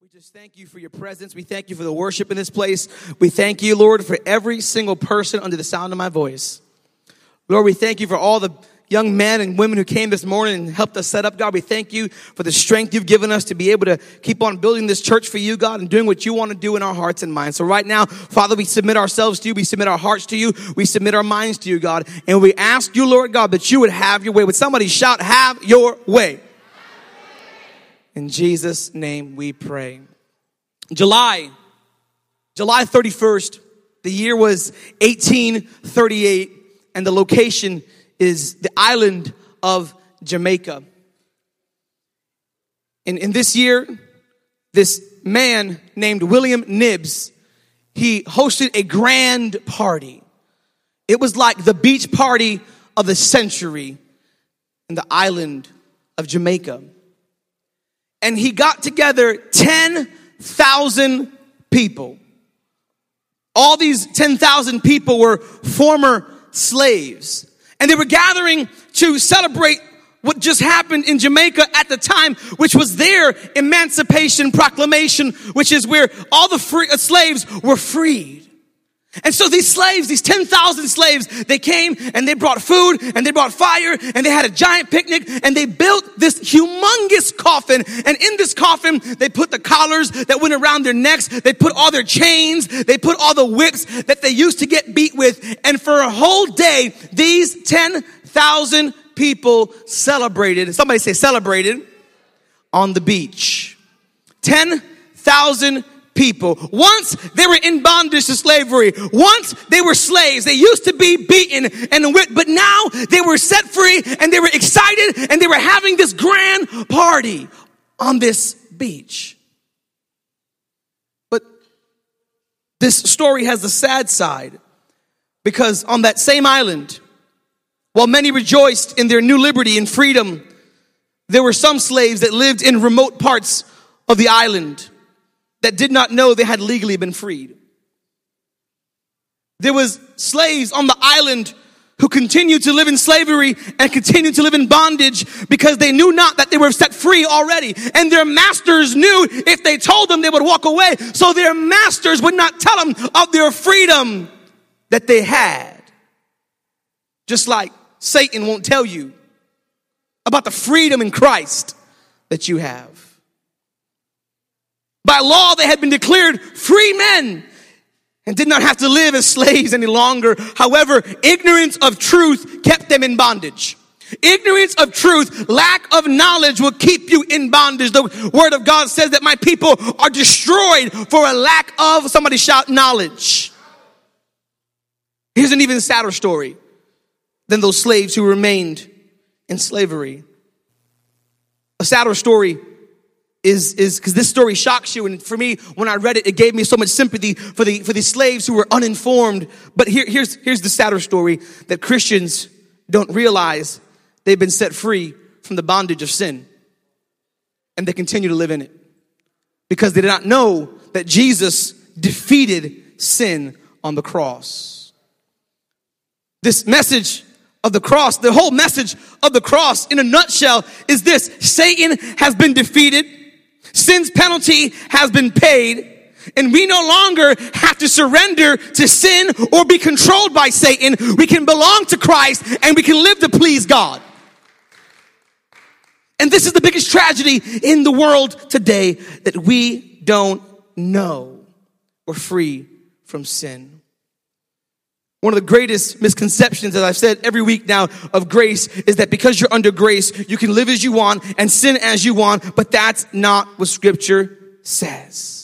We just thank you for your presence. We thank you for the worship in this place. We thank you, Lord, for every single person under the sound of my voice. Lord, we thank you for all the young men and women who came this morning and helped us set up, God. We thank you for the strength you've given us to be able to keep on building this church for you, God, and doing what you want to do in our hearts and minds. So right now, Father, we submit ourselves to you. We submit our hearts to you. We submit our minds to you, God. And we ask you, Lord God, that you would have your way. Would somebody shout, have your way? In Jesus' name we pray. July, July 31st, the year was 1838, and the location is the island of Jamaica. And in this year, this man named William Knibbs, he hosted a grand party. It was like the beach party of the century in the island of Jamaica. And he got together 10,000 people. All these 10,000 people were former slaves and they were gathering to celebrate what just happened in Jamaica at the time, which was their emancipation proclamation, which is where all the free, uh, slaves were freed. And so these slaves, these 10,000 slaves, they came and they brought food and they brought fire and they had a giant picnic and they built this humongous coffin. And in this coffin, they put the collars that went around their necks. They put all their chains. They put all the whips that they used to get beat with. And for a whole day, these 10,000 people celebrated. Somebody say celebrated on the beach. 10,000 people. Once they were in bondage to slavery. Once they were slaves. They used to be beaten and whipped, but now they were set free and they were excited and they were having this grand party on this beach. But this story has the sad side because on that same island, while many rejoiced in their new liberty and freedom, there were some slaves that lived in remote parts of the island that did not know they had legally been freed. There was slaves on the island who continued to live in slavery and continued to live in bondage because they knew not that they were set free already. And their masters knew if they told them they would walk away. So their masters would not tell them of their freedom that they had. Just like Satan won't tell you about the freedom in Christ that you have. By law, they had been declared free men and did not have to live as slaves any longer. However, ignorance of truth kept them in bondage. Ignorance of truth, lack of knowledge will keep you in bondage. The word of God says that my people are destroyed for a lack of, somebody shout, knowledge. Here's an even sadder story than those slaves who remained in slavery. A sadder story is is because this story shocks you. And for me when i read it it gave me so much sympathy for the for the slaves who were uninformed. But here, here's here's the sadder story that christians don't realize they've been set free from the bondage of sin. And they continue to live in it. Because they did not know that jesus defeated sin on the cross. This message of the cross the whole message of the cross in a nutshell is this. Satan has been defeated Sin's penalty has been paid. And we no longer have to surrender to sin or be controlled by Satan. We can belong to Christ and we can live to please God. And this is the biggest tragedy in the world today that we don't know we're free from sin. One of the greatest misconceptions, as I've said every week now, of grace is that because you're under grace, you can live as you want and sin as you want, but that's not what scripture says.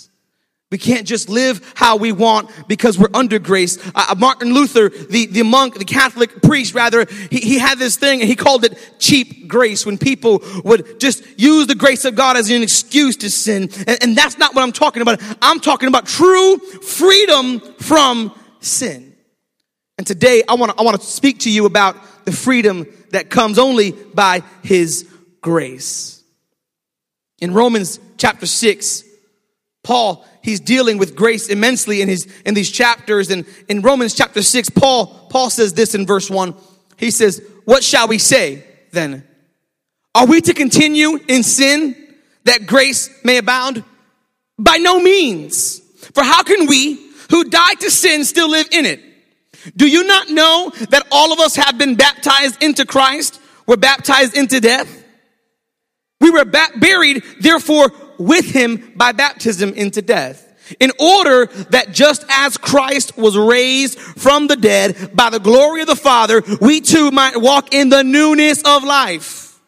We can't just live how we want because we're under grace. Uh, uh, Martin Luther, the, the monk, the Catholic priest rather, he, he had this thing and he called it cheap grace when people would just use the grace of God as an excuse to sin. And, and that's not what I'm talking about. I'm talking about true freedom from sin. And today I want to I want to speak to you about the freedom that comes only by his grace. In Romans chapter 6, Paul, he's dealing with grace immensely in his in these chapters and in Romans chapter 6, Paul Paul says this in verse 1. He says, "What shall we say then? Are we to continue in sin that grace may abound? By no means. For how can we who died to sin still live in it? Do you not know that all of us have been baptized into Christ? We're baptized into death. We were buried, therefore, with him by baptism into death. In order that just as Christ was raised from the dead by the glory of the Father, we too might walk in the newness of life.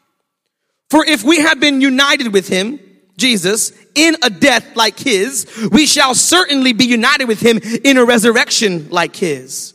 For if we have been united with him, Jesus, in a death like his, we shall certainly be united with him in a resurrection like his.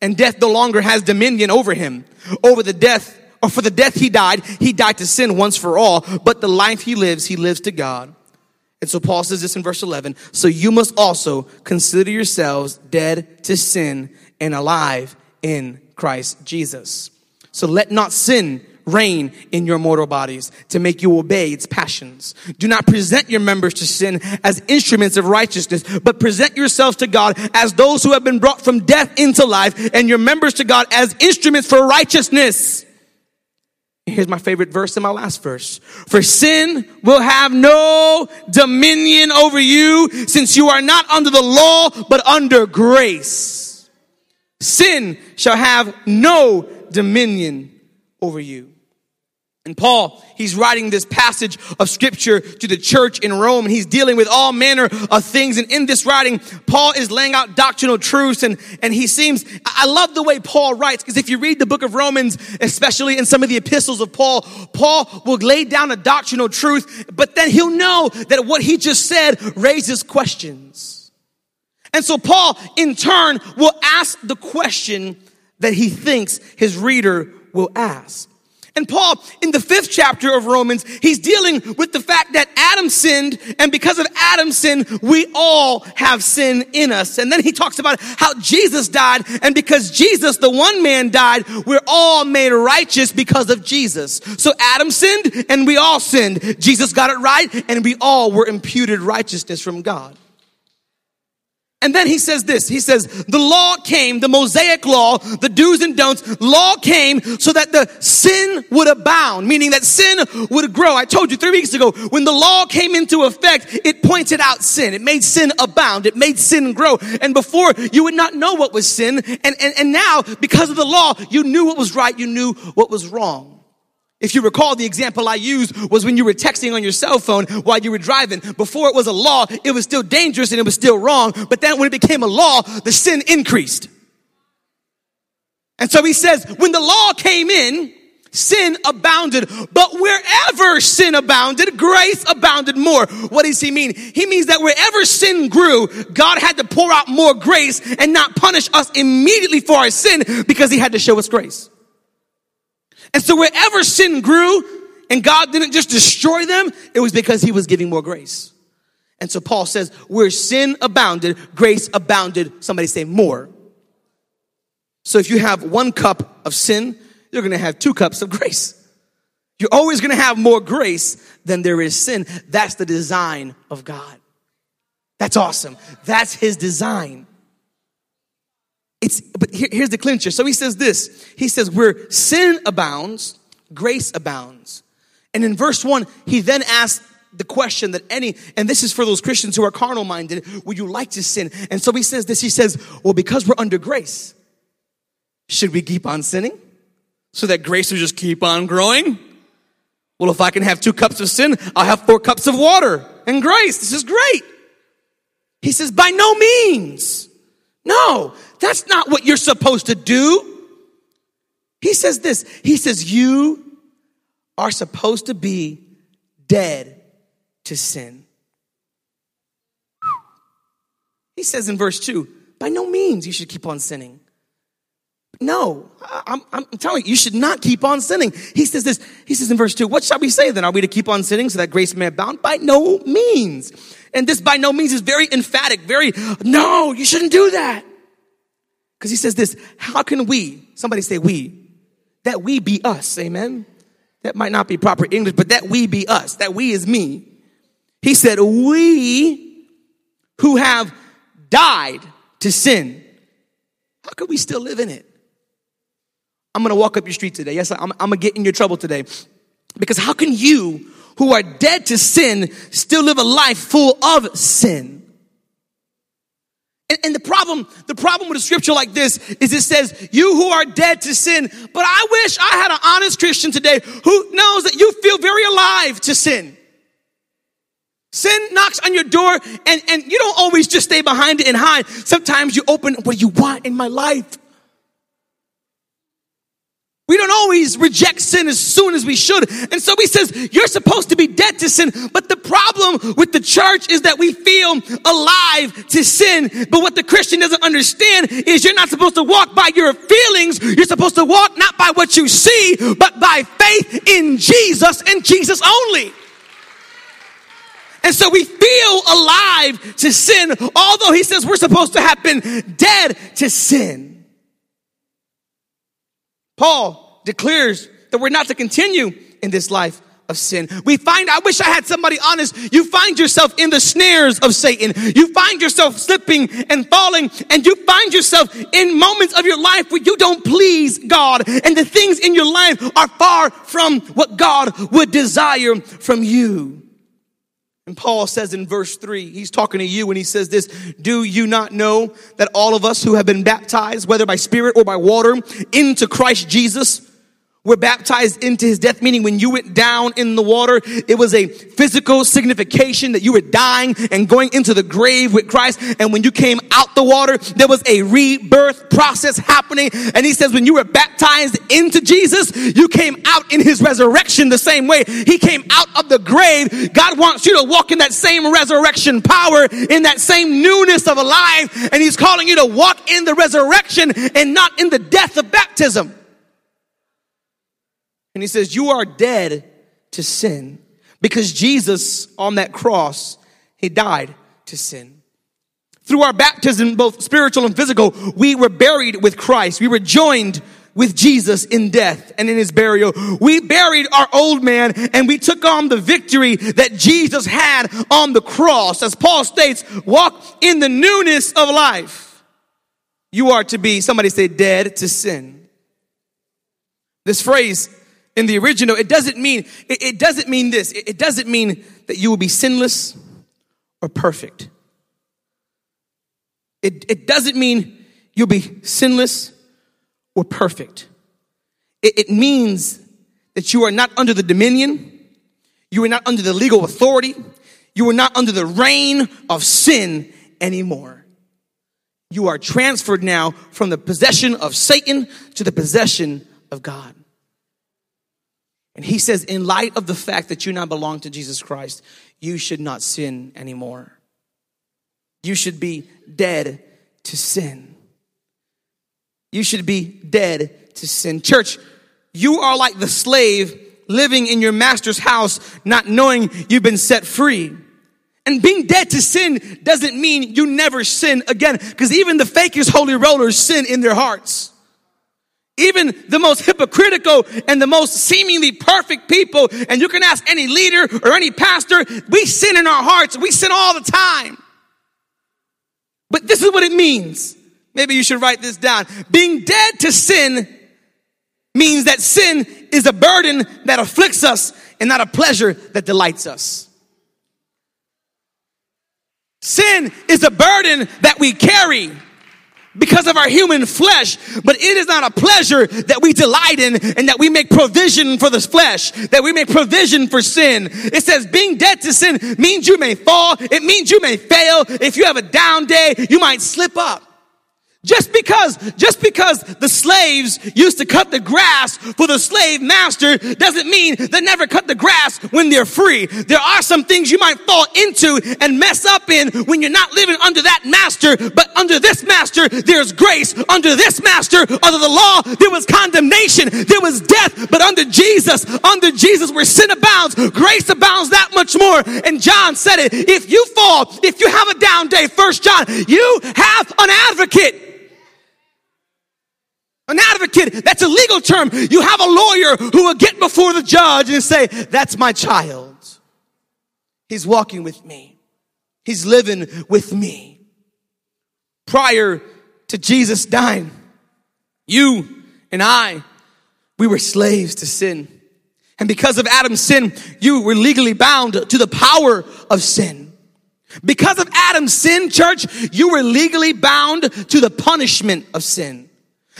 And death no longer has dominion over him. Over the death, or for the death he died, he died to sin once for all, but the life he lives, he lives to God. And so Paul says this in verse 11. So you must also consider yourselves dead to sin and alive in Christ Jesus. So let not sin reign in your mortal bodies to make you obey its passions. Do not present your members to sin as instruments of righteousness, but present yourselves to God as those who have been brought from death into life and your members to God as instruments for righteousness. Here's my favorite verse in my last verse. For sin will have no dominion over you since you are not under the law, but under grace. Sin shall have no dominion over you. And Paul, he's writing this passage of scripture to the church in Rome and he's dealing with all manner of things. And in this writing, Paul is laying out doctrinal truths and, and he seems, I love the way Paul writes because if you read the book of Romans, especially in some of the epistles of Paul, Paul will lay down a doctrinal truth, but then he'll know that what he just said raises questions. And so Paul in turn will ask the question that he thinks his reader will ask. And Paul, in the fifth chapter of Romans, he's dealing with the fact that Adam sinned, and because of Adam's sin, we all have sin in us. And then he talks about how Jesus died, and because Jesus, the one man, died, we're all made righteous because of Jesus. So Adam sinned, and we all sinned. Jesus got it right, and we all were imputed righteousness from God. And then he says this. He says, the law came, the Mosaic law, the do's and don'ts, law came so that the sin would abound, meaning that sin would grow. I told you three weeks ago, when the law came into effect, it pointed out sin. It made sin abound. It made sin grow. And before, you would not know what was sin. And, and, and now, because of the law, you knew what was right. You knew what was wrong. If you recall, the example I used was when you were texting on your cell phone while you were driving. Before it was a law, it was still dangerous and it was still wrong. But then when it became a law, the sin increased. And so he says, when the law came in, sin abounded. But wherever sin abounded, grace abounded more. What does he mean? He means that wherever sin grew, God had to pour out more grace and not punish us immediately for our sin because he had to show us grace. And so wherever sin grew and God didn't just destroy them, it was because he was giving more grace. And so Paul says, where sin abounded, grace abounded. Somebody say more. So if you have one cup of sin, you're going to have two cups of grace. You're always going to have more grace than there is sin. That's the design of God. That's awesome. That's his design. It's, but here, here's the clincher. So he says this. He says, where sin abounds, grace abounds. And in verse one, he then asks the question that any, and this is for those Christians who are carnal minded, would you like to sin? And so he says this, he says, well, because we're under grace, should we keep on sinning? So that grace will just keep on growing? Well, if I can have two cups of sin, I'll have four cups of water and grace. This is great. He says, by no means. No, that's not what you're supposed to do. He says this He says, You are supposed to be dead to sin. He says in verse 2 By no means you should keep on sinning. No, I'm, I'm, telling you, you should not keep on sinning. He says this, he says in verse 2, what shall we say then? Are we to keep on sinning so that grace may abound? By no means. And this by no means is very emphatic, very, no, you shouldn't do that. Because he says this, how can we, somebody say we, that we be us, amen? That might not be proper English, but that we be us, that we is me. He said, we who have died to sin, how could we still live in it? I'm gonna walk up your street today. Yes, I'm, I'm gonna get in your trouble today. Because how can you, who are dead to sin, still live a life full of sin? And, and, the problem, the problem with a scripture like this is it says, you who are dead to sin. But I wish I had an honest Christian today who knows that you feel very alive to sin. Sin knocks on your door and, and you don't always just stay behind it and hide. Sometimes you open, what do you want in my life? We don't always reject sin as soon as we should. And so he says, you're supposed to be dead to sin. But the problem with the church is that we feel alive to sin. But what the Christian doesn't understand is you're not supposed to walk by your feelings. You're supposed to walk not by what you see, but by faith in Jesus and Jesus only. And so we feel alive to sin, although he says we're supposed to have been dead to sin. Paul declares that we're not to continue in this life of sin. We find, I wish I had somebody honest. You find yourself in the snares of Satan. You find yourself slipping and falling and you find yourself in moments of your life where you don't please God and the things in your life are far from what God would desire from you. And Paul says in verse 3, he's talking to you and he says this Do you not know that all of us who have been baptized, whether by spirit or by water, into Christ Jesus, were baptized into his death, meaning when you went down in the water, it was a physical signification that you were dying and going into the grave with Christ. And when you came out the water, there was a rebirth process happening. And he says, when you were baptized into Jesus, you came out in his resurrection the same way. He came out of the grave. God wants you to walk in that same resurrection power, in that same newness of life. And he's calling you to walk in the resurrection and not in the death of baptism. And he says, You are dead to sin because Jesus on that cross, he died to sin. Through our baptism, both spiritual and physical, we were buried with Christ. We were joined with Jesus in death and in his burial. We buried our old man and we took on the victory that Jesus had on the cross. As Paul states, walk in the newness of life. You are to be, somebody say, dead to sin. This phrase in the original, it doesn't mean, it, it doesn't mean this. It, it doesn't mean that you will be sinless or perfect. It, it doesn't mean you'll be sinless or perfect. It, it means that you are not under the dominion, you are not under the legal authority, you are not under the reign of sin anymore. You are transferred now from the possession of Satan to the possession of God. And he says, in light of the fact that you now belong to Jesus Christ, you should not sin anymore. You should be dead to sin. You should be dead to sin. Church, you are like the slave living in your master's house, not knowing you've been set free. And being dead to sin doesn't mean you never sin again, because even the fakest holy rollers sin in their hearts. Even the most hypocritical and the most seemingly perfect people, and you can ask any leader or any pastor, we sin in our hearts. We sin all the time. But this is what it means. Maybe you should write this down. Being dead to sin means that sin is a burden that afflicts us and not a pleasure that delights us. Sin is a burden that we carry because of our human flesh, but it is not a pleasure that we delight in and that we make provision for this flesh, that we make provision for sin. It says being dead to sin means you may fall. It means you may fail. If you have a down day, you might slip up. Just because, just because the slaves used to cut the grass for the slave master doesn't mean they never cut the grass when they're free. There are some things you might fall into and mess up in when you're not living under that master, but under this master, there's grace. Under this master, under the law, there was condemnation, there was death, but under Jesus, under Jesus, where sin abounds, grace abounds that much more. And John said it, if you fall, if you have a down day, first John, you have an advocate. An advocate, that's a legal term. You have a lawyer who will get before the judge and say, that's my child. He's walking with me. He's living with me. Prior to Jesus dying, you and I, we were slaves to sin. And because of Adam's sin, you were legally bound to the power of sin. Because of Adam's sin, church, you were legally bound to the punishment of sin.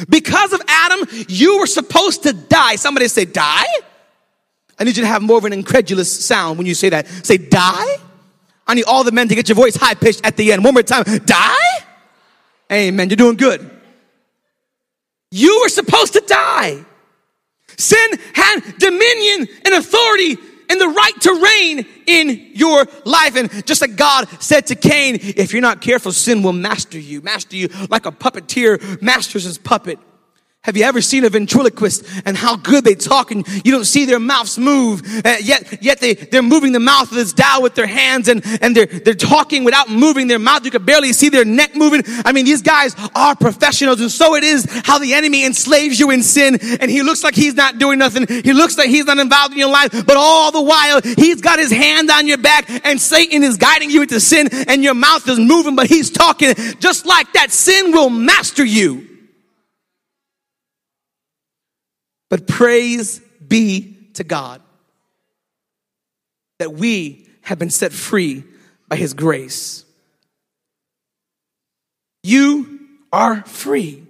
Because of Adam, you were supposed to die. Somebody say, die? I need you to have more of an incredulous sound when you say that. Say, die? I need all the men to get your voice high pitched at the end. One more time. Die? Amen. You're doing good. You were supposed to die. Sin had dominion and authority and the right to reign in your life. And just like God said to Cain, if you're not careful, sin will master you, master you like a puppeteer masters his puppet. Have you ever seen a ventriloquist and how good they talk and you don't see their mouths move, uh, yet, yet they, they're moving the mouth of this dial with their hands and, and they're, they're talking without moving their mouth. You can barely see their neck moving. I mean, these guys are professionals and so it is how the enemy enslaves you in sin and he looks like he's not doing nothing. He looks like he's not involved in your life, but all the while he's got his hand on your back and Satan is guiding you into sin and your mouth is moving, but he's talking just like that. Sin will master you. But praise be to God that we have been set free by His grace. You are free.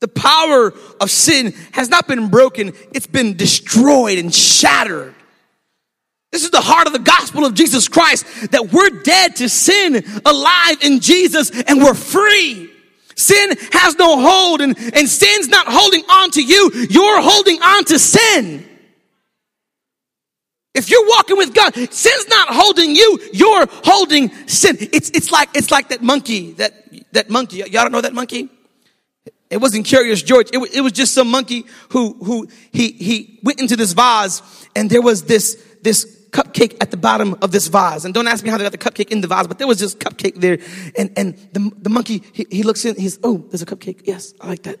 The power of sin has not been broken, it's been destroyed and shattered. This is the heart of the gospel of Jesus Christ that we're dead to sin, alive in Jesus, and we're free. Sin has no hold and, and sin's not holding on to you. You're holding on to sin. If you're walking with God, sin's not holding you, you're holding sin. It's, it's like, it's like that monkey, that, that monkey. Y'all don't know that monkey? It wasn't Curious George. It, it was just some monkey who, who, he, he went into this vase and there was this, this cupcake at the bottom of this vase. And don't ask me how they got the cupcake in the vase, but there was just cupcake there. And, and the, the monkey, he, he looks in, he's, oh, there's a cupcake. Yes, I like that.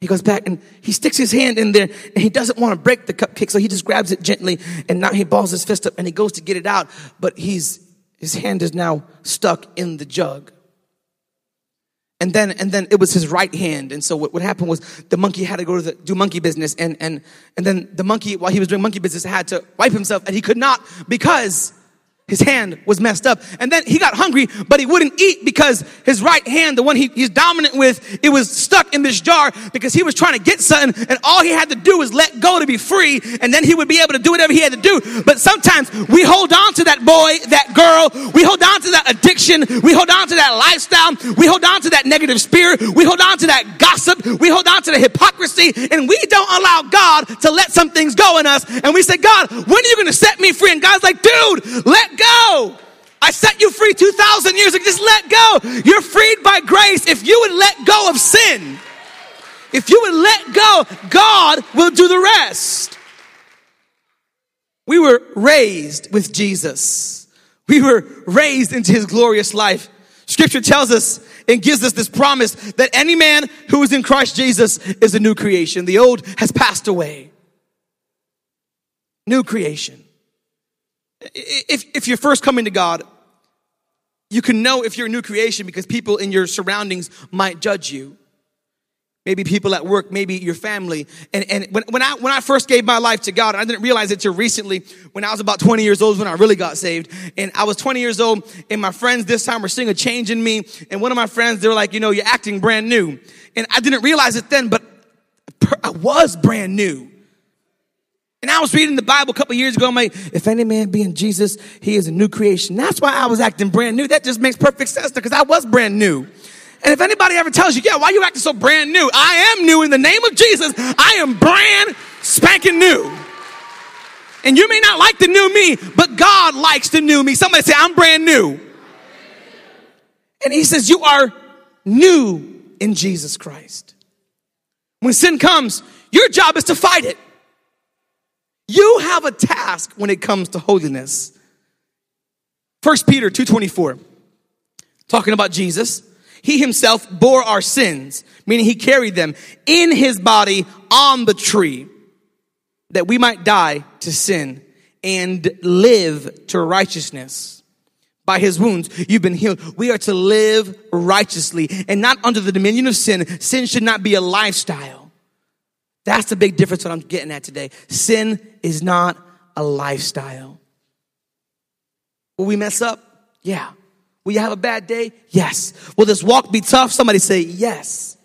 He goes back and he sticks his hand in there and he doesn't want to break the cupcake. So he just grabs it gently and now he balls his fist up and he goes to get it out. But he's, his hand is now stuck in the jug. And then, and then it was his right hand. And so what, what happened was the monkey had to go to the, do monkey business. And, and, and then the monkey, while he was doing monkey business, had to wipe himself and he could not because his hand was messed up. And then he got hungry, but he wouldn't eat because his right hand, the one he, he's dominant with, it was stuck in this jar because he was trying to get something and all he had to do was let go to be free and then he would be able to do whatever he had to do. But sometimes we hold on to that boy, that girl, we hold on to that addiction, we hold on to that lifestyle, we hold on to that negative spirit, we hold on to that gossip, we hold on to the hypocrisy, and we don't allow God to let some things go in us. And we say, God, when are you going to set me free? And God's like, dude, let go. I set you free 2,000 years ago. Just let go. You're freed by grace. If you would let go of sin, if you would let go, God will do the rest. We were raised with Jesus. We were raised into his glorious life. Scripture tells us and gives us this promise that any man who is in Christ Jesus is a new creation. The old has passed away. New creation. If, if you're first coming to God, you can know if you're a new creation because people in your surroundings might judge you. Maybe people at work, maybe your family. And, and when, when, I, when I first gave my life to God, I didn't realize it till recently when I was about 20 years old when I really got saved. And I was 20 years old and my friends this time were seeing a change in me. And one of my friends, they were like, you know, you're acting brand new. And I didn't realize it then, but I was brand new. And I was reading the Bible a couple years ago. I'm like, if any man be in Jesus, he is a new creation. That's why I was acting brand new. That just makes perfect sense because I was brand new. And if anybody ever tells you, yeah, why you acting so brand new? I am new in the name of Jesus. I am brand spanking new. And you may not like the new me, but God likes the new me. Somebody say, I'm brand new. And he says, You are new in Jesus Christ. When sin comes, your job is to fight it. You have a task when it comes to holiness. 1 Peter 2:24 talking about Jesus. He himself bore our sins, meaning he carried them in his body on the tree that we might die to sin and live to righteousness. By his wounds, you've been healed. We are to live righteously and not under the dominion of sin. Sin should not be a lifestyle. That's the big difference that I'm getting at today. Sin is not a lifestyle. Will we mess up? Yeah. Will you have a bad day? Yes. Will this walk be tough? Somebody say yes.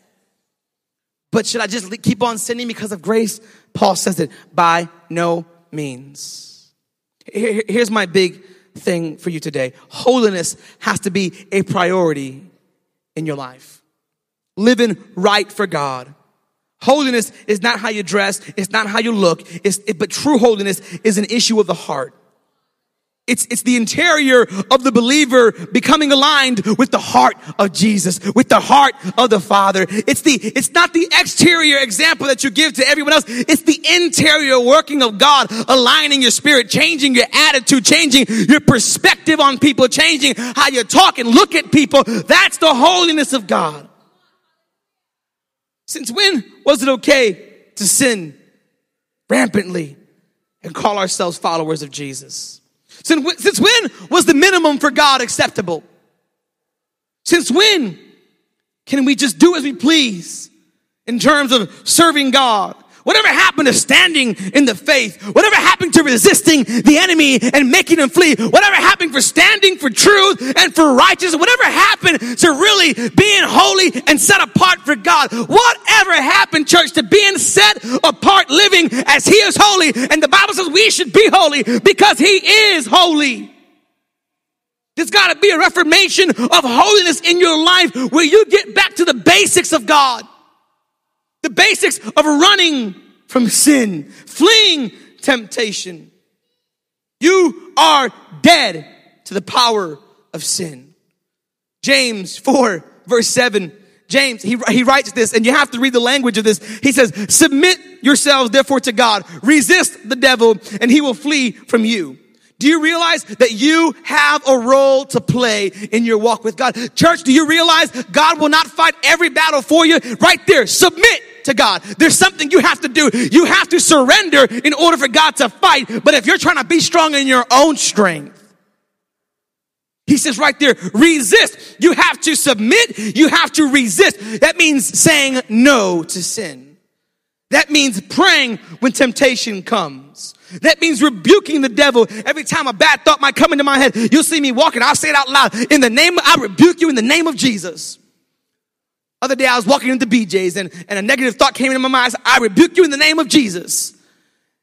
But should I just keep on sinning because of grace? Paul says it by no means. Here's my big thing for you today. Holiness has to be a priority in your life. Living right for God. Holiness is not how you dress. It's not how you look. It's, it, but true holiness is an issue of the heart. It's, it's the interior of the believer becoming aligned with the heart of Jesus, with the heart of the Father. It's the, it's not the exterior example that you give to everyone else. It's the interior working of God, aligning your spirit, changing your attitude, changing your perspective on people, changing how you talk and look at people. That's the holiness of God. Since when was it okay to sin rampantly and call ourselves followers of Jesus? Since, since when was the minimum for God acceptable? Since when can we just do as we please in terms of serving God? Whatever happened to standing in the faith? Whatever happened to resisting the enemy and making him flee? Whatever happened for standing for truth and for righteousness? Whatever happened to really being holy and set apart for God? Whatever happened, church, to being set apart, living as he is holy? And the Bible says we should be holy because he is holy. There's got to be a reformation of holiness in your life where you get back to the basics of God. The basics of running from sin, fleeing temptation. You are dead to the power of sin. James 4 verse 7. James, he, he writes this, and you have to read the language of this. He says, submit yourselves therefore to God. Resist the devil and he will flee from you. Do you realize that you have a role to play in your walk with God? Church, do you realize God will not fight every battle for you? Right there, submit to God. There's something you have to do. You have to surrender in order for God to fight. But if you're trying to be strong in your own strength, he says right there, resist. You have to submit. You have to resist. That means saying no to sin. That means praying when temptation comes. That means rebuking the devil. Every time a bad thought might come into my head, you'll see me walking. I'll say it out loud. In the name, of I rebuke you in the name of Jesus. Other day I was walking into BJ's and, and a negative thought came into my mind. I, said, I rebuke you in the name of Jesus.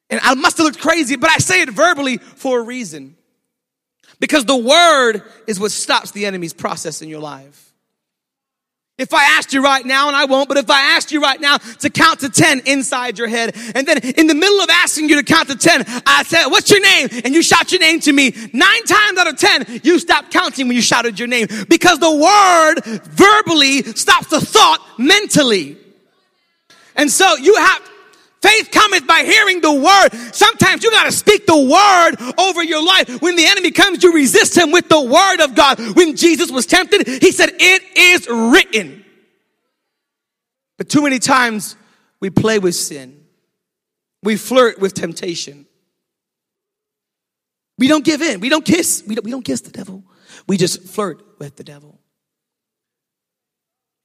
And I must have looked crazy, but I say it verbally for a reason. Because the word is what stops the enemy's process in your life. If I asked you right now, and I won't, but if I asked you right now to count to 10 inside your head, and then in the middle of asking you to count to 10, I said, what's your name? And you shout your name to me. Nine times out of 10, you stopped counting when you shouted your name. Because the word verbally stops the thought mentally. And so you have, Faith cometh by hearing the word. Sometimes you got to speak the word over your life. When the enemy comes, you resist him with the word of God. When Jesus was tempted, he said, It is written. But too many times we play with sin, we flirt with temptation. We don't give in. We don't kiss. We don't, we don't kiss the devil. We just flirt with the devil.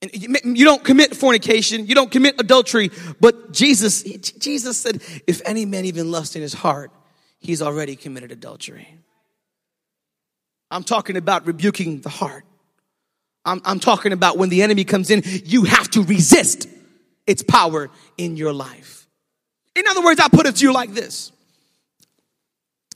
And you don't commit fornication, you don't commit adultery, but Jesus, Jesus said, if any man even lust in his heart, he's already committed adultery. I'm talking about rebuking the heart. I'm, I'm talking about when the enemy comes in, you have to resist its power in your life. In other words, I put it to you like this.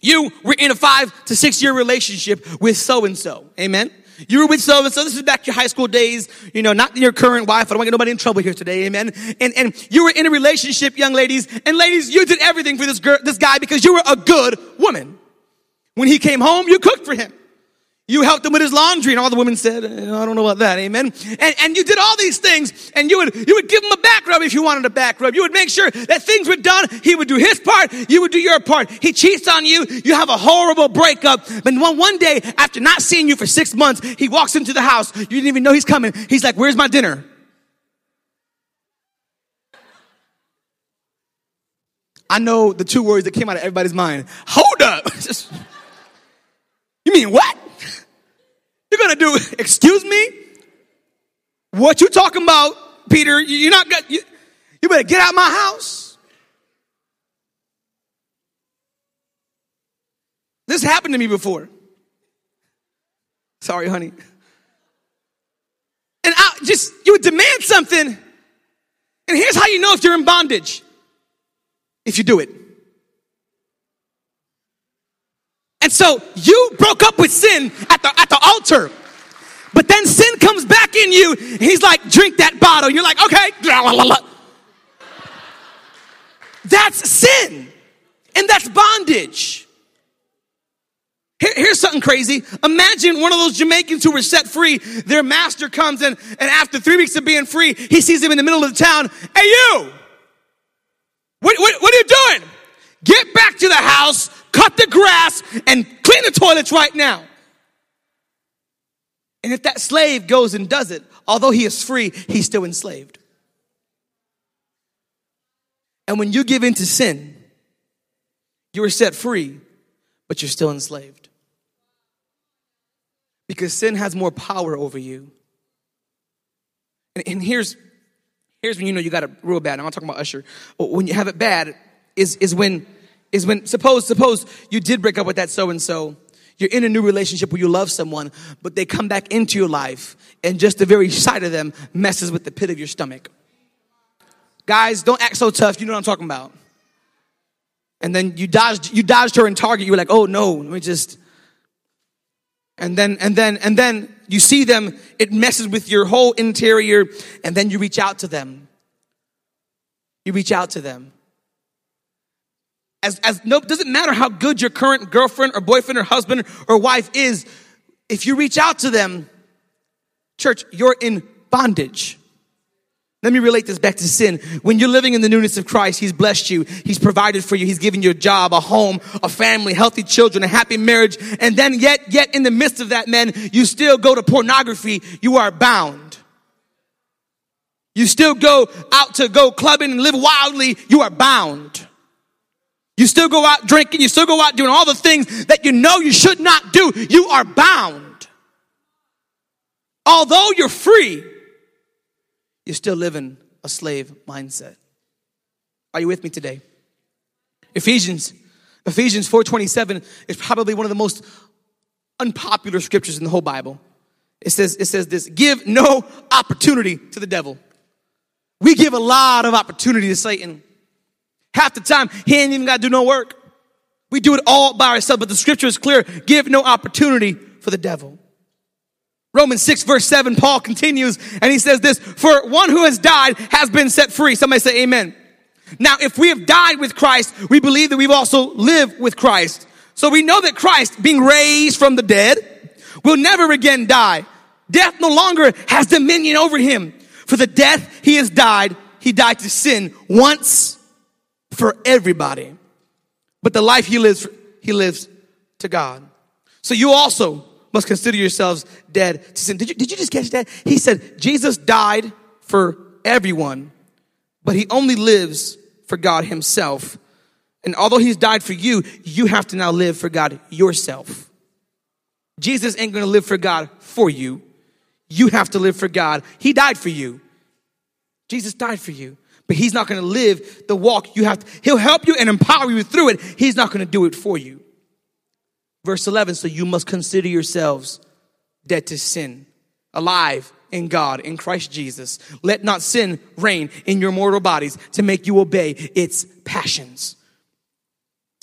You were in a five to six year relationship with so and so. Amen. You were with so and so. This is back to your high school days, you know, not your current wife. I don't want to get nobody in trouble here today. Amen. And, and you were in a relationship, young ladies. And ladies, you did everything for this girl, this guy because you were a good woman. When he came home, you cooked for him. You helped him with his laundry, and all the women said, eh, I don't know about that, amen. And, and you did all these things, and you would, you would give him a back rub if you wanted a back rub. You would make sure that things were done. He would do his part, you would do your part. He cheats on you, you have a horrible breakup. But one, one day, after not seeing you for six months, he walks into the house. You didn't even know he's coming. He's like, Where's my dinner? I know the two words that came out of everybody's mind. Hold up. you mean what? You're gonna do, excuse me? What you talking about, Peter? You're not gonna, you, you better get out my house. This happened to me before. Sorry, honey. And I just, you would demand something. And here's how you know if you're in bondage if you do it. And so you broke up with sin at the, at the altar. But then sin comes back in you. he's like, drink that bottle. You're like, okay. That's sin. And that's bondage. Here, here's something crazy. Imagine one of those Jamaicans who were set free. Their master comes in, and after three weeks of being free, he sees him in the middle of the town. Hey, you! What, what, what are you doing? Get back to the house cut the grass, and clean the toilets right now. And if that slave goes and does it, although he is free, he's still enslaved. And when you give in to sin, you are set free, but you're still enslaved. Because sin has more power over you. And, and here's, here's when you know you got it real bad. I'm not talking about Usher. When you have it bad, is, is when is when suppose suppose you did break up with that so and so you're in a new relationship where you love someone but they come back into your life and just the very sight of them messes with the pit of your stomach. Guys don't act so tough. You know what i'm talking about. And then you dodged you dodged her in target. You were like oh no let me just and then and then and then you see them. It messes with your whole interior. And then you reach out to them. You reach out to them as, as no, doesn't matter how good your current girlfriend or boyfriend or husband or wife is, if you reach out to them, church, you're in bondage. Let me relate this back to sin. When you're living in the newness of Christ, He's blessed you. He's provided for you. He's given you a job, a home, a family, healthy children, a happy marriage. And then yet, yet in the midst of that, man, you still go to pornography. You are bound. You still go out to go clubbing and live wildly. You are bound. You still go out drinking, you still go out doing all the things that you know you should not do. You are bound. Although you're free, you're still living a slave mindset. Are you with me today? Ephesians Ephesians 4:27 is probably one of the most unpopular scriptures in the whole Bible. It says it says this, give no opportunity to the devil. We give a lot of opportunity to Satan. Half the time, he ain't even got to do no work. We do it all by ourselves, but the scripture is clear. Give no opportunity for the devil. Romans 6 verse 7, Paul continues and he says this, for one who has died has been set free. Somebody say amen. Now, if we have died with Christ, we believe that we've also lived with Christ. So we know that Christ, being raised from the dead, will never again die. Death no longer has dominion over him. For the death he has died, he died to sin once for everybody. But the life he lives, he lives to God. So you also must consider yourselves dead to sin. Did you, did you just catch that? He said, Jesus died for everyone, but he only lives for God himself. And although he's died for you, you have to now live for God yourself. Jesus ain't gonna live for God for you. You have to live for God. He died for you. Jesus died for you but he's not going to live the walk you have to, he'll help you and empower you through it. He's not going to do it for you. Verse 11 so you must consider yourselves dead to sin alive in god in christ jesus. Let not sin reign in your mortal bodies to make you obey its passions.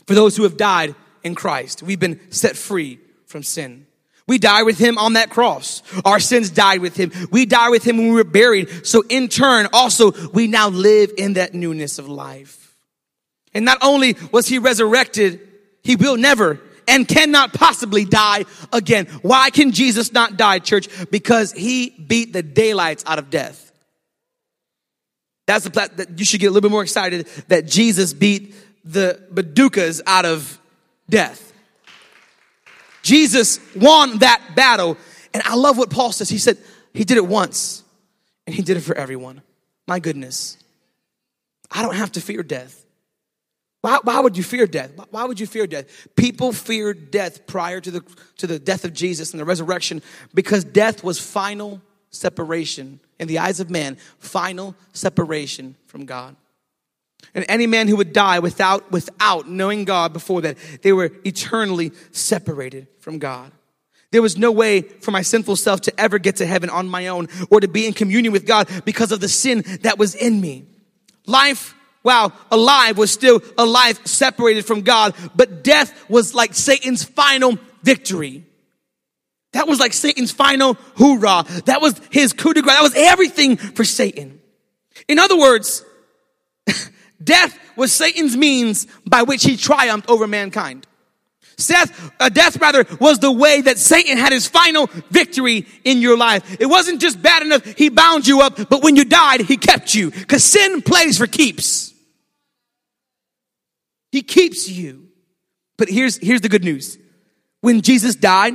For those who have died in christ we've been set free from sin We die with him on that cross. Our sins died with him. We died with him when we were buried. So in turn, also, we now live in that newness of life. And not only was he resurrected, he will never and cannot possibly die again. Why can Jesus not die, church? Because he beat the daylights out of death. That's the plat that you should get a little bit more excited that Jesus beat the badukas out of death. Jesus won that battle. And I love what Paul says. He said, He did it once and He did it for everyone. My goodness. I don't have to fear death. Why, why would you fear death? Why would you fear death? People feared death prior to the, to the death of Jesus and the resurrection because death was final separation in the eyes of man, final separation from God. And any man who would die without, without knowing God before that, they were eternally separated from God. There was no way for my sinful self to ever get to heaven on my own or to be in communion with God because of the sin that was in me. Life, wow, alive was still a life separated from God, but death was like Satan's final victory. That was like Satan's final hoorah. That was his coup de grace. That was everything for Satan. In other words, Death was Satan's means by which he triumphed over mankind. Death, uh, death rather was the way that Satan had his final victory in your life. It wasn't just bad enough he bound you up, but when you died, he kept you. Cause sin plays for keeps. He keeps you. But here's, here's the good news. When Jesus died,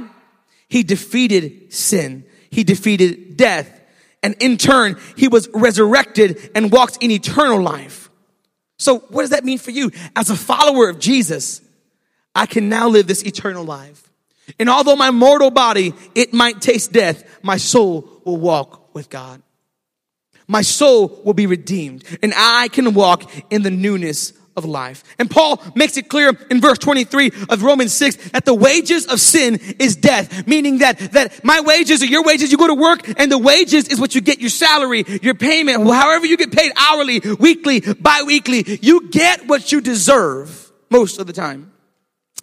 he defeated sin. He defeated death. And in turn, he was resurrected and walked in eternal life. So, what does that mean for you? As a follower of Jesus, I can now live this eternal life. And although my mortal body, it might taste death, my soul will walk with God. My soul will be redeemed and I can walk in the newness of life. And Paul makes it clear in verse 23 of Romans 6 that the wages of sin is death, meaning that, that my wages are your wages. You go to work and the wages is what you get your salary, your payment, however you get paid hourly, weekly, bi-weekly. You get what you deserve most of the time.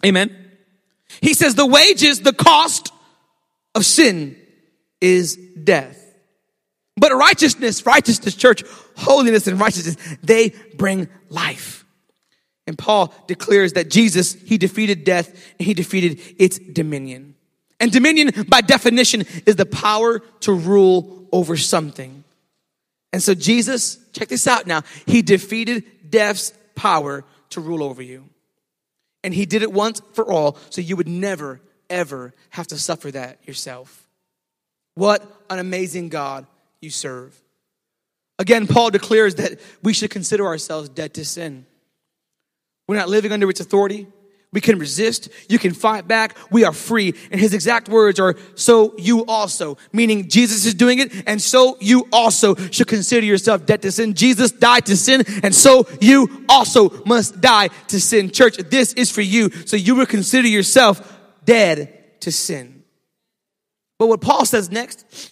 Amen. He says the wages, the cost of sin is death. But righteousness, righteousness, church, holiness and righteousness, they bring life. And Paul declares that Jesus, he defeated death and he defeated its dominion. And dominion, by definition, is the power to rule over something. And so Jesus, check this out now, he defeated death's power to rule over you. And he did it once for all, so you would never, ever have to suffer that yourself. What an amazing God you serve. Again, Paul declares that we should consider ourselves dead to sin. We're not living under its authority. We can resist. You can fight back. We are free. And his exact words are, so you also, meaning Jesus is doing it. And so you also should consider yourself dead to sin. Jesus died to sin. And so you also must die to sin. Church, this is for you. So you will consider yourself dead to sin. But what Paul says next,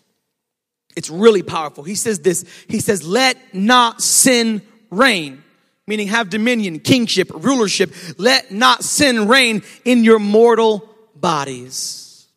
it's really powerful. He says this. He says, let not sin reign meaning have dominion, kingship, rulership. Let not sin reign in your mortal bodies.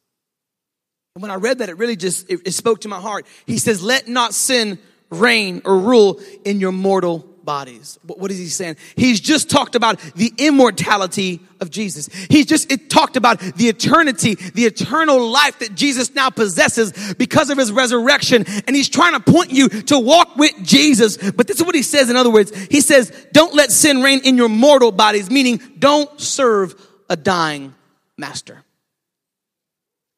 And when I read that, it really just, it, it spoke to my heart. He says, let not sin reign or rule in your mortal bodies. What is he saying? He's just talked about the immortality of Jesus. He's just it talked about the eternity, the eternal life that Jesus now possesses because of his resurrection. And he's trying to point you to walk with Jesus. But this is what he says in other words. He says, don't let sin reign in your mortal bodies, meaning don't serve a dying master.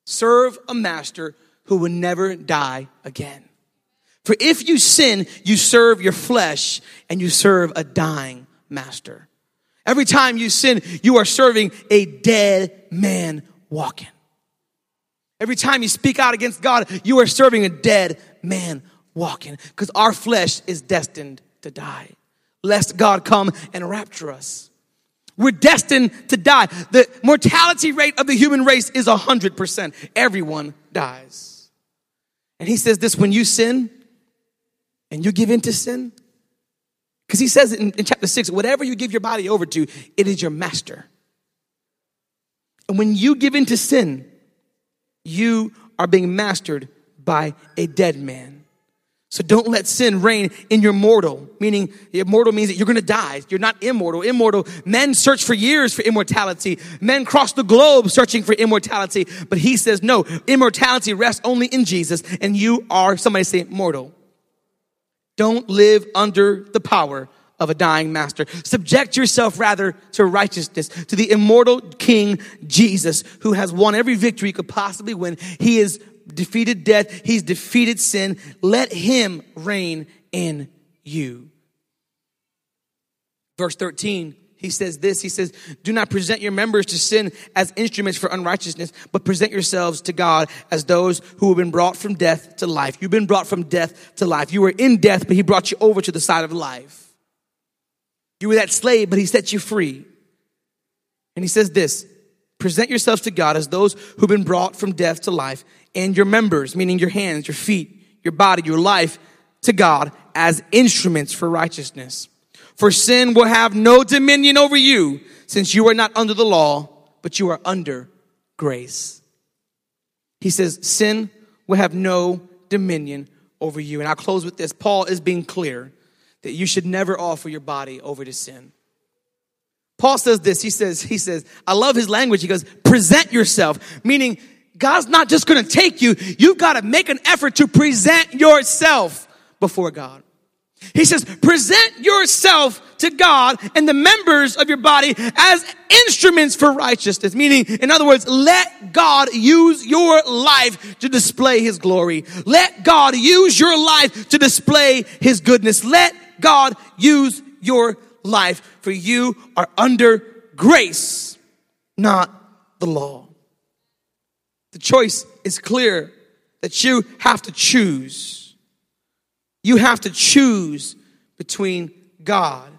Serve a master who will never die again. For if you sin, you serve your flesh and you serve a dying master. Every time you sin, you are serving a dead man walking. Every time you speak out against God, you are serving a dead man walking because our flesh is destined to die, lest God come and rapture us. We're destined to die. The mortality rate of the human race is 100%. Everyone dies. And he says this when you sin, and you give in to sin? Because he says in, in chapter 6 whatever you give your body over to, it is your master. And when you give in to sin, you are being mastered by a dead man. So don't let sin reign in your mortal, meaning immortal means that you're going to die. You're not immortal. Immortal, men search for years for immortality. Men cross the globe searching for immortality. But he says, no, immortality rests only in Jesus and you are, somebody say, mortal. Don't live under the power of a dying master. Subject yourself rather to righteousness, to the immortal King Jesus, who has won every victory he could possibly win. He has defeated death. He's defeated sin. Let him reign in you. Verse 13, he says this. He says, do not present your members to sin as instruments for unrighteousness, but present yourselves to God as those who have been brought from death to life. You've been brought from death to life. You were in death, but he brought you over to the side of life. You were that slave, but he set you free. And he says this, present yourselves to God as those who've been brought from death to life and your members, meaning your hands, your feet, your body, your life to God as instruments for righteousness. For sin will have no dominion over you since you are not under the law, but you are under grace. He says, sin will have no dominion over you. And I'll close with this. Paul is being clear that you should never offer your body over to sin. Paul says this. He says, he says, I love his language. He goes, present yourself, meaning God's not just going to take you. You've got to make an effort to present yourself before God. He says, present yourself to God and the members of your body as instruments for righteousness. Meaning, in other words, let God use your life to display His glory. Let God use your life to display His goodness. Let God use your life for you are under grace, not the law. The choice is clear that you have to choose. You have to choose between God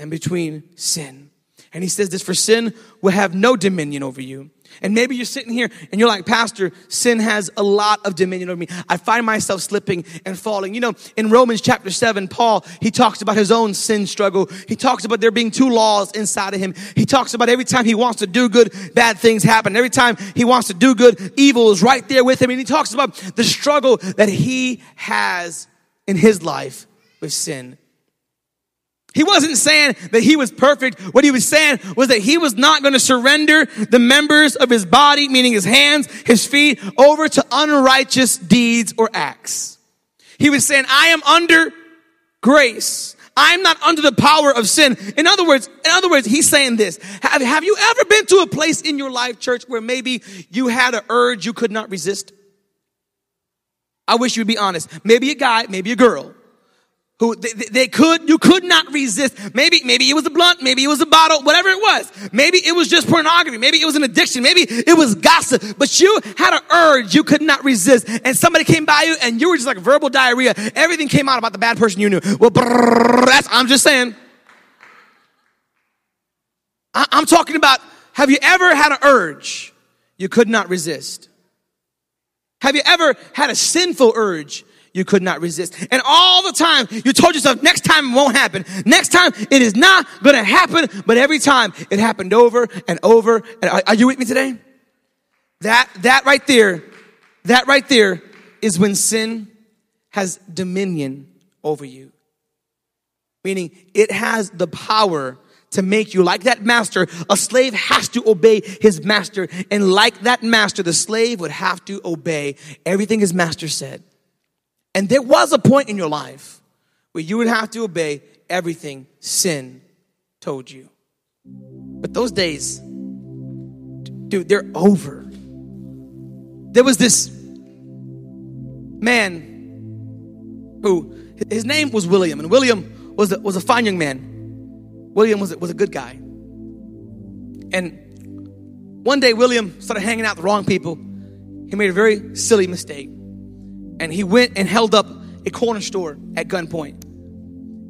and between sin. And he says this for sin will have no dominion over you. And maybe you're sitting here and you're like, Pastor, sin has a lot of dominion over me. I find myself slipping and falling. You know, in Romans chapter 7, Paul, he talks about his own sin struggle. He talks about there being two laws inside of him. He talks about every time he wants to do good, bad things happen. Every time he wants to do good, evil is right there with him. And he talks about the struggle that he has in his life with sin. He wasn't saying that he was perfect. What he was saying was that he was not going to surrender the members of his body, meaning his hands, his feet, over to unrighteous deeds or acts. He was saying, I am under grace. I'm not under the power of sin. In other words, in other words, he's saying this. Have, have you ever been to a place in your life, church, where maybe you had an urge you could not resist? I wish you'd be honest. Maybe a guy, maybe a girl who they, they, could you could not resist. Maybe maybe it was a blunt maybe it was a bottle whatever it was. Maybe it was just pornography. Maybe it was an addiction. Maybe it was gossip. But you had an urge you could not resist. And somebody came by you and you were just like verbal diarrhea. Everything came out about the bad person you knew. Well brrr, that's i'm just saying. I, i'm talking about have you ever had an urge you could not resist have you ever had a sinful urge you could not resist. And all the time you told yourself, next time it won't happen. Next time it is not going to happen. But every time it happened over and over. And are, are you with me today? That, that right there, that right there is when sin has dominion over you. Meaning it has the power to make you like that master. A slave has to obey his master. And like that master, the slave would have to obey everything his master said. And there was a point in your life where you would have to obey everything sin told you. But those days, dude, they're over. There was this man who, his name was William, and William was a, was a fine young man. William was a, was a good guy. And one day, William started hanging out with the wrong people. He made a very silly mistake and he went and held up a corner store at gunpoint.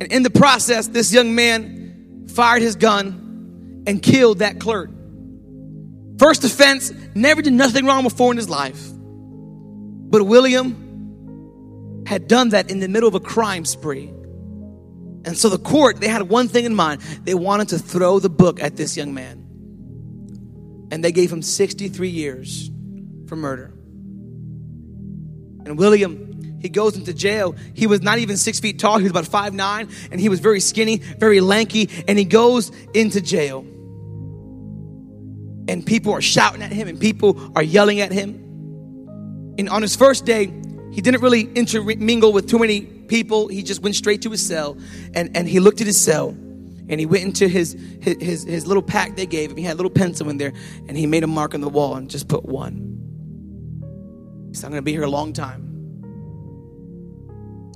And in the process, this young man fired his gun and killed that clerk. First offense, never did nothing wrong before in his life. But William had done that in the middle of a crime spree. And so the court, they had one thing in mind. They wanted to throw the book at this young man. And they gave him 63 years for murder. And William, he goes into jail. He was not even six feet tall. He was about five nine, and he was very skinny, very lanky. And he goes into jail. And people are shouting at him, and people are yelling at him. And on his first day, he didn't really intermingle with too many people. He just went straight to his cell, and, and he looked at his cell, and he went into his, his, his little pack they gave him. He had a little pencil in there, and he made a mark on the wall and just put one. He said, I'm going to be here a long time.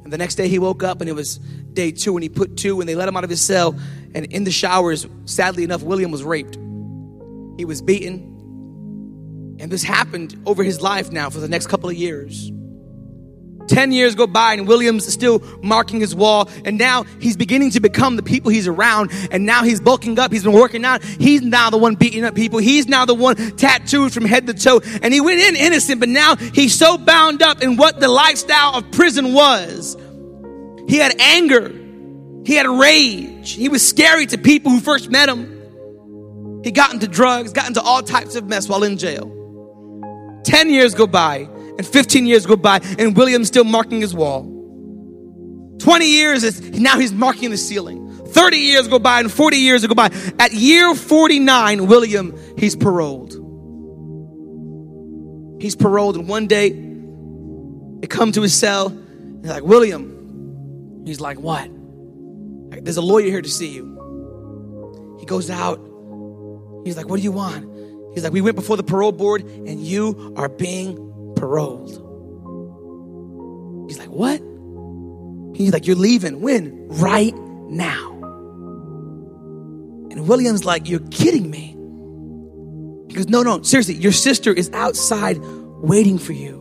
And the next day he woke up and it was day two and he put two and they let him out of his cell. And in the showers, sadly enough, William was raped. He was beaten. And this happened over his life now for the next couple of years. 10 years go by and Williams is still marking his wall. And now he's beginning to become the people he's around. And now he's bulking up. He's been working out. He's now the one beating up people. He's now the one tattooed from head to toe. And he went in innocent, but now he's so bound up in what the lifestyle of prison was. He had anger. He had rage. He was scary to people who first met him. He got into drugs, got into all types of mess while in jail. 10 years go by and 15 years go by, and William's still marking his wall. 20 years, is, now he's marking the ceiling. 30 years go by, and 40 years go by. At year 49, William, he's paroled. He's paroled, and one day they come to his cell. They're like, William. He's like, What? There's a lawyer here to see you. He goes out. He's like, What do you want? He's like, We went before the parole board, and you are being paroled. He's like, What? He's like, You're leaving. When? Right now. And William's like, You're kidding me. He goes, No, no, seriously, your sister is outside waiting for you.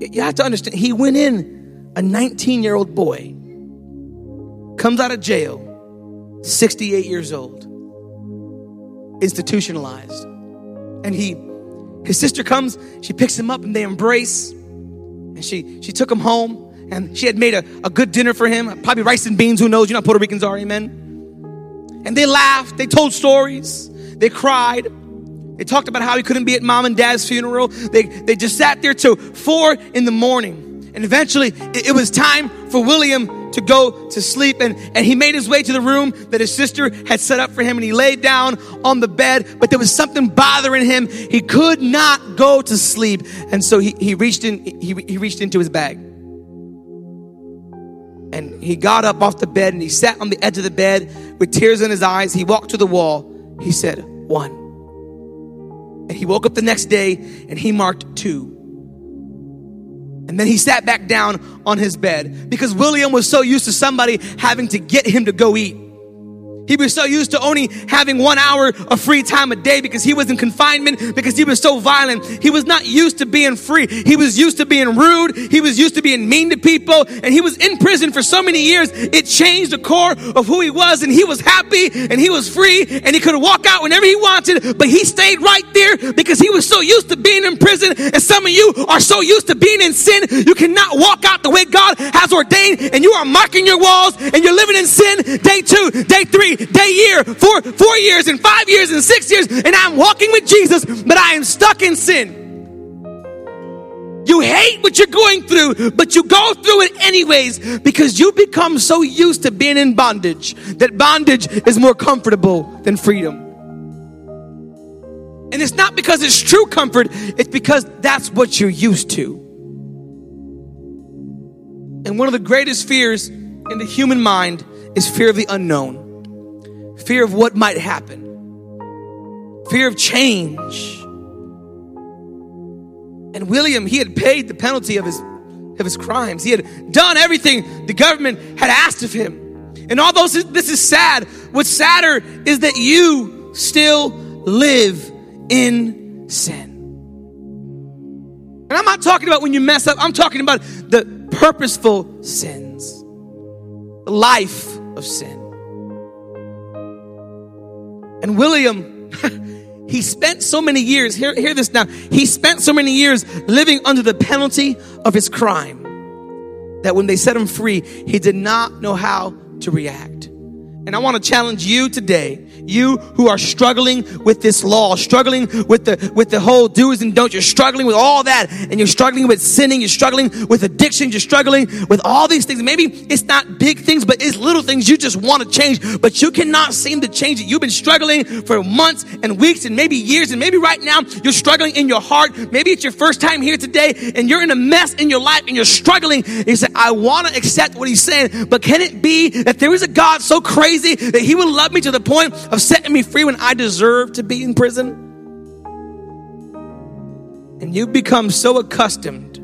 You have to understand, he went in a 19 year old boy, comes out of jail, 68 years old, institutionalized. And he his sister comes, she picks him up and they embrace. And she, she took him home and she had made a, a good dinner for him, probably rice and beans, who knows? You know Puerto Ricans are, amen. And they laughed, they told stories, they cried. They talked about how he couldn't be at mom and dad's funeral. They, they just sat there till four in the morning. And eventually, it, it was time for William to go to sleep. And, and he made his way to the room that his sister had set up for him. And he laid down on the bed, but there was something bothering him. He could not go to sleep. And so he, he reached in, he, he reached into his bag. And he got up off the bed and he sat on the edge of the bed with tears in his eyes. He walked to the wall. He said, one. And he woke up the next day and he marked two. And then he sat back down on his bed because William was so used to somebody having to get him to go eat. He was so used to only having one hour of free time a day because he was in confinement, because he was so violent. He was not used to being free. He was used to being rude. He was used to being mean to people. And he was in prison for so many years. It changed the core of who he was. And he was happy and he was free and he could walk out whenever he wanted. But he stayed right there because he was so used to being in prison. And some of you are so used to being in sin, you cannot walk out the way God has ordained. And you are marking your walls and you're living in sin day two, day three day year, four, four years and five years and six years, and I'm walking with Jesus, but I am stuck in sin. You hate what you're going through, but you go through it anyways because you become so used to being in bondage that bondage is more comfortable than freedom. And it's not because it's true comfort, it's because that's what you're used to. And one of the greatest fears in the human mind is fear of the unknown fear of what might happen, fear of change. And William, he had paid the penalty of his, of his crimes. He had done everything the government had asked of him. And although this is sad, what's sadder is that you still live in sin. And I'm not talking about when you mess up, I'm talking about the purposeful sins, the life of sin. And William, he spent so many years, hear, hear this now, he spent so many years living under the penalty of his crime that when they set him free, he did not know how to react. And I want to challenge you today, you who are struggling with this law, struggling with the with the whole do's and don'ts, you're struggling with all that, and you're struggling with sinning, you're struggling with addiction, you're struggling with all these things. Maybe it's not big things, but little things you just want to change, but you cannot seem to change it. You've been struggling for months and weeks and maybe years, and maybe right now you're struggling in your heart. Maybe it's your first time here today, and you're in a mess in your life and you're struggling. And you I want to accept what he's saying, but can it be that there is a God so crazy? that he would love me to the point of setting me free when I deserve to be in prison? And you've become so accustomed.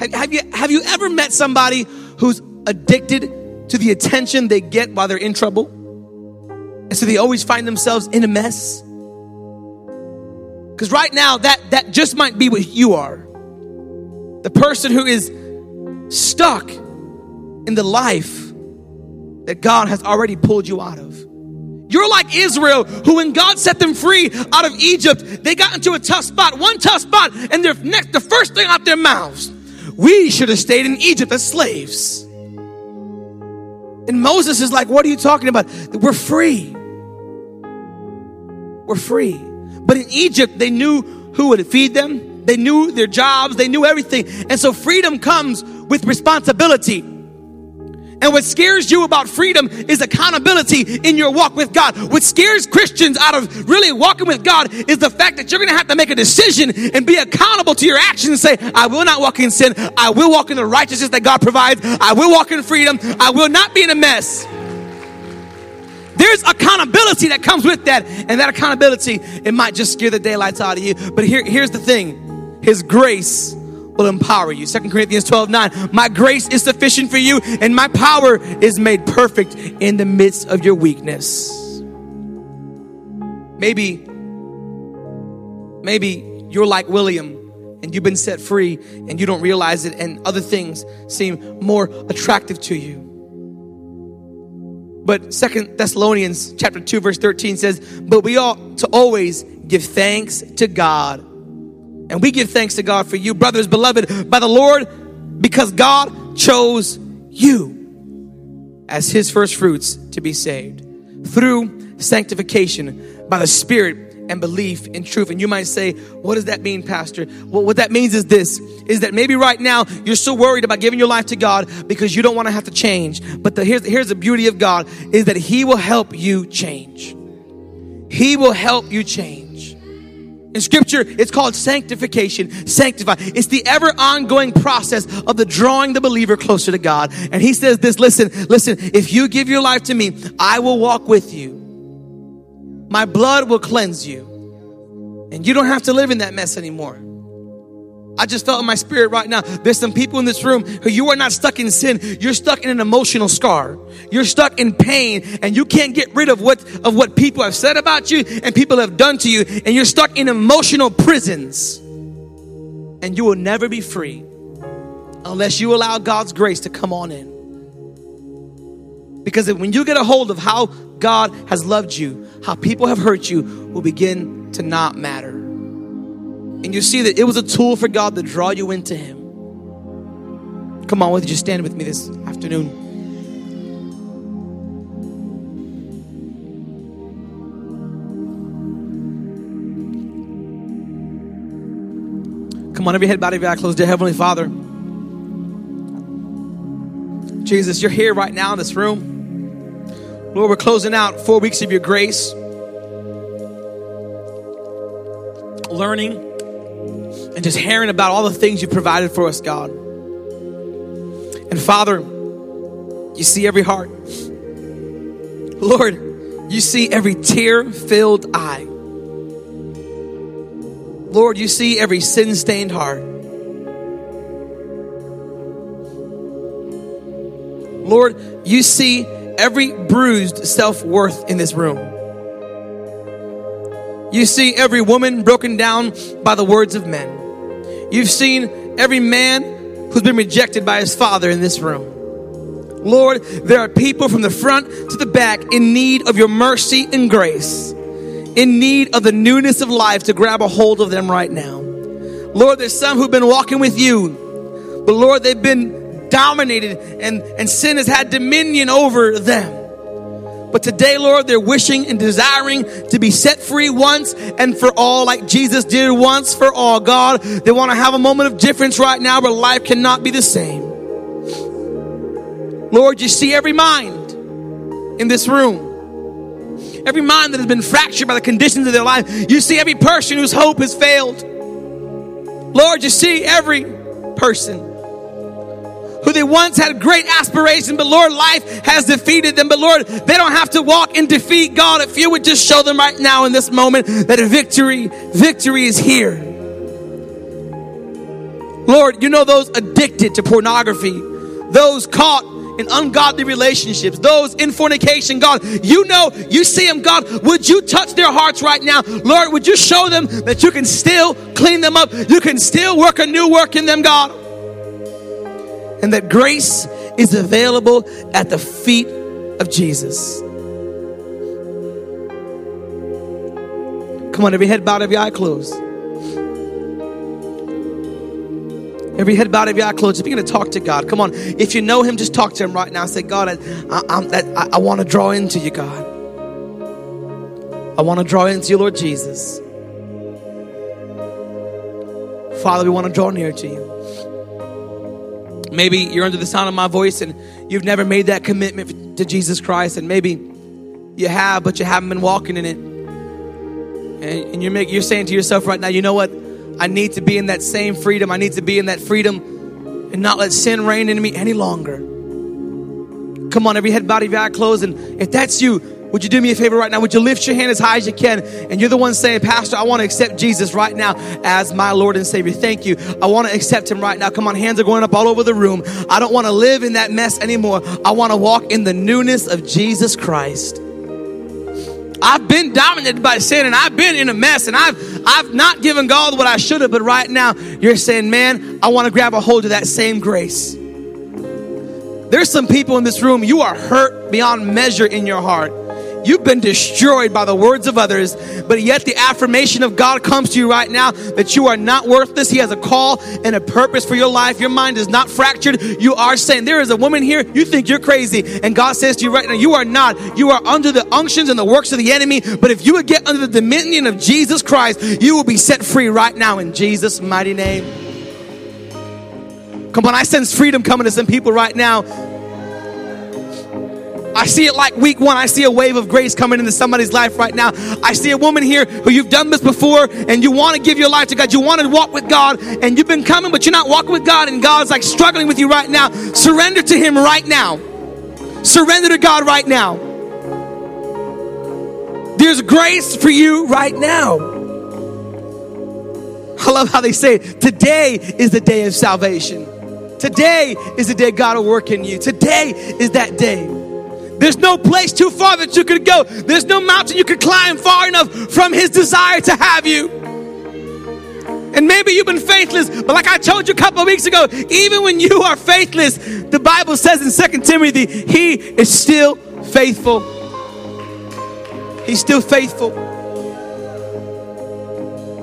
Have, have, you, have you ever met somebody who's addicted to the attention they get while they're in trouble? And so they always find themselves in a mess? Because right now, that, that just might be what you are. The person who is stuck in the life that God has already pulled you out of. You're like Israel, who when God set them free out of Egypt, they got into a tough spot, one tough spot, and their next, the first thing out their mouths, we should have stayed in Egypt as slaves. And Moses is like, what are you talking about? We're free. We're free. But in Egypt, they knew who would feed them. They knew their jobs. They knew everything. And so freedom comes with responsibility. And what scares you about freedom is accountability in your walk with God. What scares Christians out of really walking with God is the fact that you're going to have to make a decision and be accountable to your actions and say, I will not walk in sin. I will walk in the righteousness that God provides. I will walk in freedom. I will not be in a mess. There's accountability that comes with that. And that accountability, it might just scare the daylights out of you. But here, here's the thing His grace will empower you. Second Corinthians 12 9. My grace is sufficient for you, and my power is made perfect in the midst of your weakness. Maybe, maybe you're like William and you've been set free and you don't realize it, and other things seem more attractive to you. But Second Thessalonians chapter 2, verse 13 says, But we ought to always give thanks to God and we give thanks to God for you, brothers, beloved by the Lord, because God chose you as his first fruits to be saved through sanctification by the Spirit and belief in truth. And you might say, what does that mean, Pastor? Well, what that means is this, is that maybe right now you're so worried about giving your life to God because you don't want to have to change. But the, here's, here's the beauty of God is that he will help you change. He will help you change. In scripture, it's called sanctification. Sanctify. It's the ever ongoing process of the drawing the believer closer to God. And he says this, listen, listen, if you give your life to me, I will walk with you. My blood will cleanse you. And you don't have to live in that mess anymore. I just felt in my spirit right now. There's some people in this room who you are not stuck in sin. You're stuck in an emotional scar. You're stuck in pain and you can't get rid of what, of what people have said about you and people have done to you. And you're stuck in emotional prisons. And you will never be free unless you allow God's grace to come on in. Because when you get a hold of how God has loved you, how people have hurt you will begin to not matter and you see that it was a tool for God to draw you into Him. Come on, would you stand with me this afternoon? Come on, every head bowed, every eye closed. Dear Heavenly Father, Jesus, you're here right now in this room. Lord, we're closing out four weeks of your grace, learning and just hearing about all the things you provided for us, God. And Father, you see every heart. Lord, you see every tear filled eye. Lord, you see every sin stained heart. Lord, you see every bruised self worth in this room. You see every woman broken down by the words of men. You've seen every man who's been rejected by his father in this room. Lord, there are people from the front to the back in need of your mercy and grace, in need of the newness of life to grab a hold of them right now. Lord, there's some who've been walking with you, but Lord, they've been dominated and, and sin has had dominion over them. But today, Lord, they're wishing and desiring to be set free once and for all, like Jesus did once for all. God, they want to have a moment of difference right now, where life cannot be the same. Lord, you see every mind in this room, every mind that has been fractured by the conditions of their life. You see every person whose hope has failed. Lord, you see every person who they once had great aspiration, but Lord, life has defeated them. But Lord, they don't have to walk in defeat, God. If you would just show them right now in this moment that victory, victory is here. Lord, you know those addicted to pornography, those caught in ungodly relationships, those in fornication, God, you know, you see them, God. Would you touch their hearts right now? Lord, would you show them that you can still clean them up? You can still work a new work in them, God and that grace is available at the feet of Jesus. Come on, every head bowed, every eye closed. Every head bowed, every eye closed. Just begin to talk to God. Come on. If you know Him, just talk to Him right now. Say, God, I, I, I, I want to draw into you, God. I want to draw into you, Lord Jesus. Father, we want to draw near to you. Maybe you're under the sound of my voice and you've never made that commitment to Jesus Christ, and maybe you have, but you haven't been walking in it. And, and you're, making, you're saying to yourself right now, you know what? I need to be in that same freedom. I need to be in that freedom and not let sin reign in me any longer. Come on, every head, body, eye closed. And if that's you, would you do me a favor right now? Would you lift your hand as high as you can? And you're the one saying, Pastor, I want to accept Jesus right now as my Lord and Savior. Thank you. I want to accept Him right now. Come on, hands are going up all over the room. I don't want to live in that mess anymore. I want to walk in the newness of Jesus Christ. I've been dominated by sin and I've been in a mess and I've I've not given God what I should have, but right now you're saying, man, I want to grab a hold of that same grace. There's some people in this room, you are hurt beyond measure in your heart. You've been destroyed by the words of others, but yet the affirmation of God comes to you right now that you are not worthless. He has a call and a purpose for your life. Your mind is not fractured. You are saying, There is a woman here, you think you're crazy. And God says to you right now, You are not. You are under the unctions and the works of the enemy. But if you would get under the dominion of Jesus Christ, you will be set free right now in Jesus' mighty name. Come on, I sense freedom coming to some people right now I see it like week one. I see a wave of grace coming into somebody's life right now. I see a woman here who you've done this before and you want to give your life to God. You want to walk with God and you've been coming, but you're not walking with God and God's like struggling with you right now. Surrender to Him right now. Surrender to God right now. There's grace for you right now. I love how they say today is the day of salvation. Today is the day God will work in you. Today is that day. There's no place too far that you could go. There's no mountain you could climb far enough from His desire to have you. And maybe you've been faithless, but like I told you a couple of weeks ago, even when you are faithless, the Bible says in Second Timothy, He is still faithful. He's still faithful.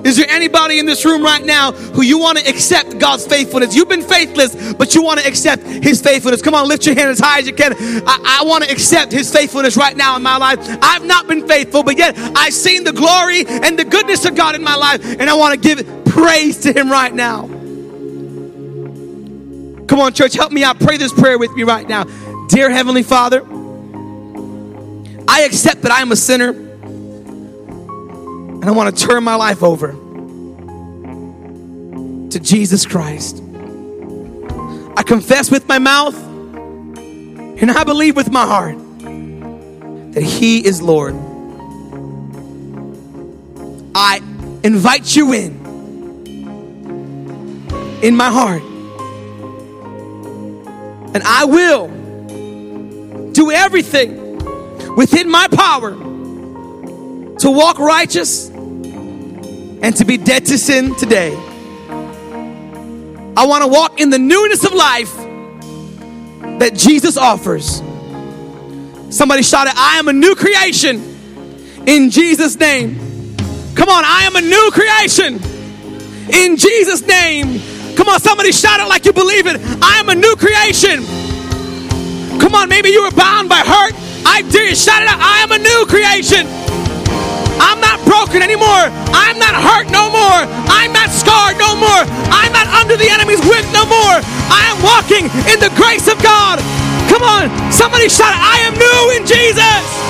Is there anybody in this room right now who you want to accept God's faithfulness? You've been faithless, but you want to accept His faithfulness. Come on, lift your hand as high as you can. I, I want to accept His faithfulness right now in my life. I've not been faithful, but yet I've seen the glory and the goodness of God in my life, and I want to give praise to Him right now. Come on, church, help me out. Pray this prayer with me right now. Dear Heavenly Father, I accept that I am a sinner and I want to turn my life over to Jesus Christ. I confess with my mouth and I believe with my heart that He is Lord. I invite you in, in my heart, and I will do everything within my power to walk righteous and to be dead to sin today. I want to walk in the newness of life that Jesus offers. Somebody shouted, I am a new creation in Jesus' name. Come on, I am a new creation in Jesus' name. Come on, somebody shout it like you believe it. I am a new creation. Come on, maybe you were bound by hurt. I you, shout it out. I am a new creation. I'm not broken anymore. I'm not hurt no more. I'm not scarred no more. I'm not under the enemy's whip no more. I am walking in the grace of God. Come on, somebody shout, I am new in Jesus.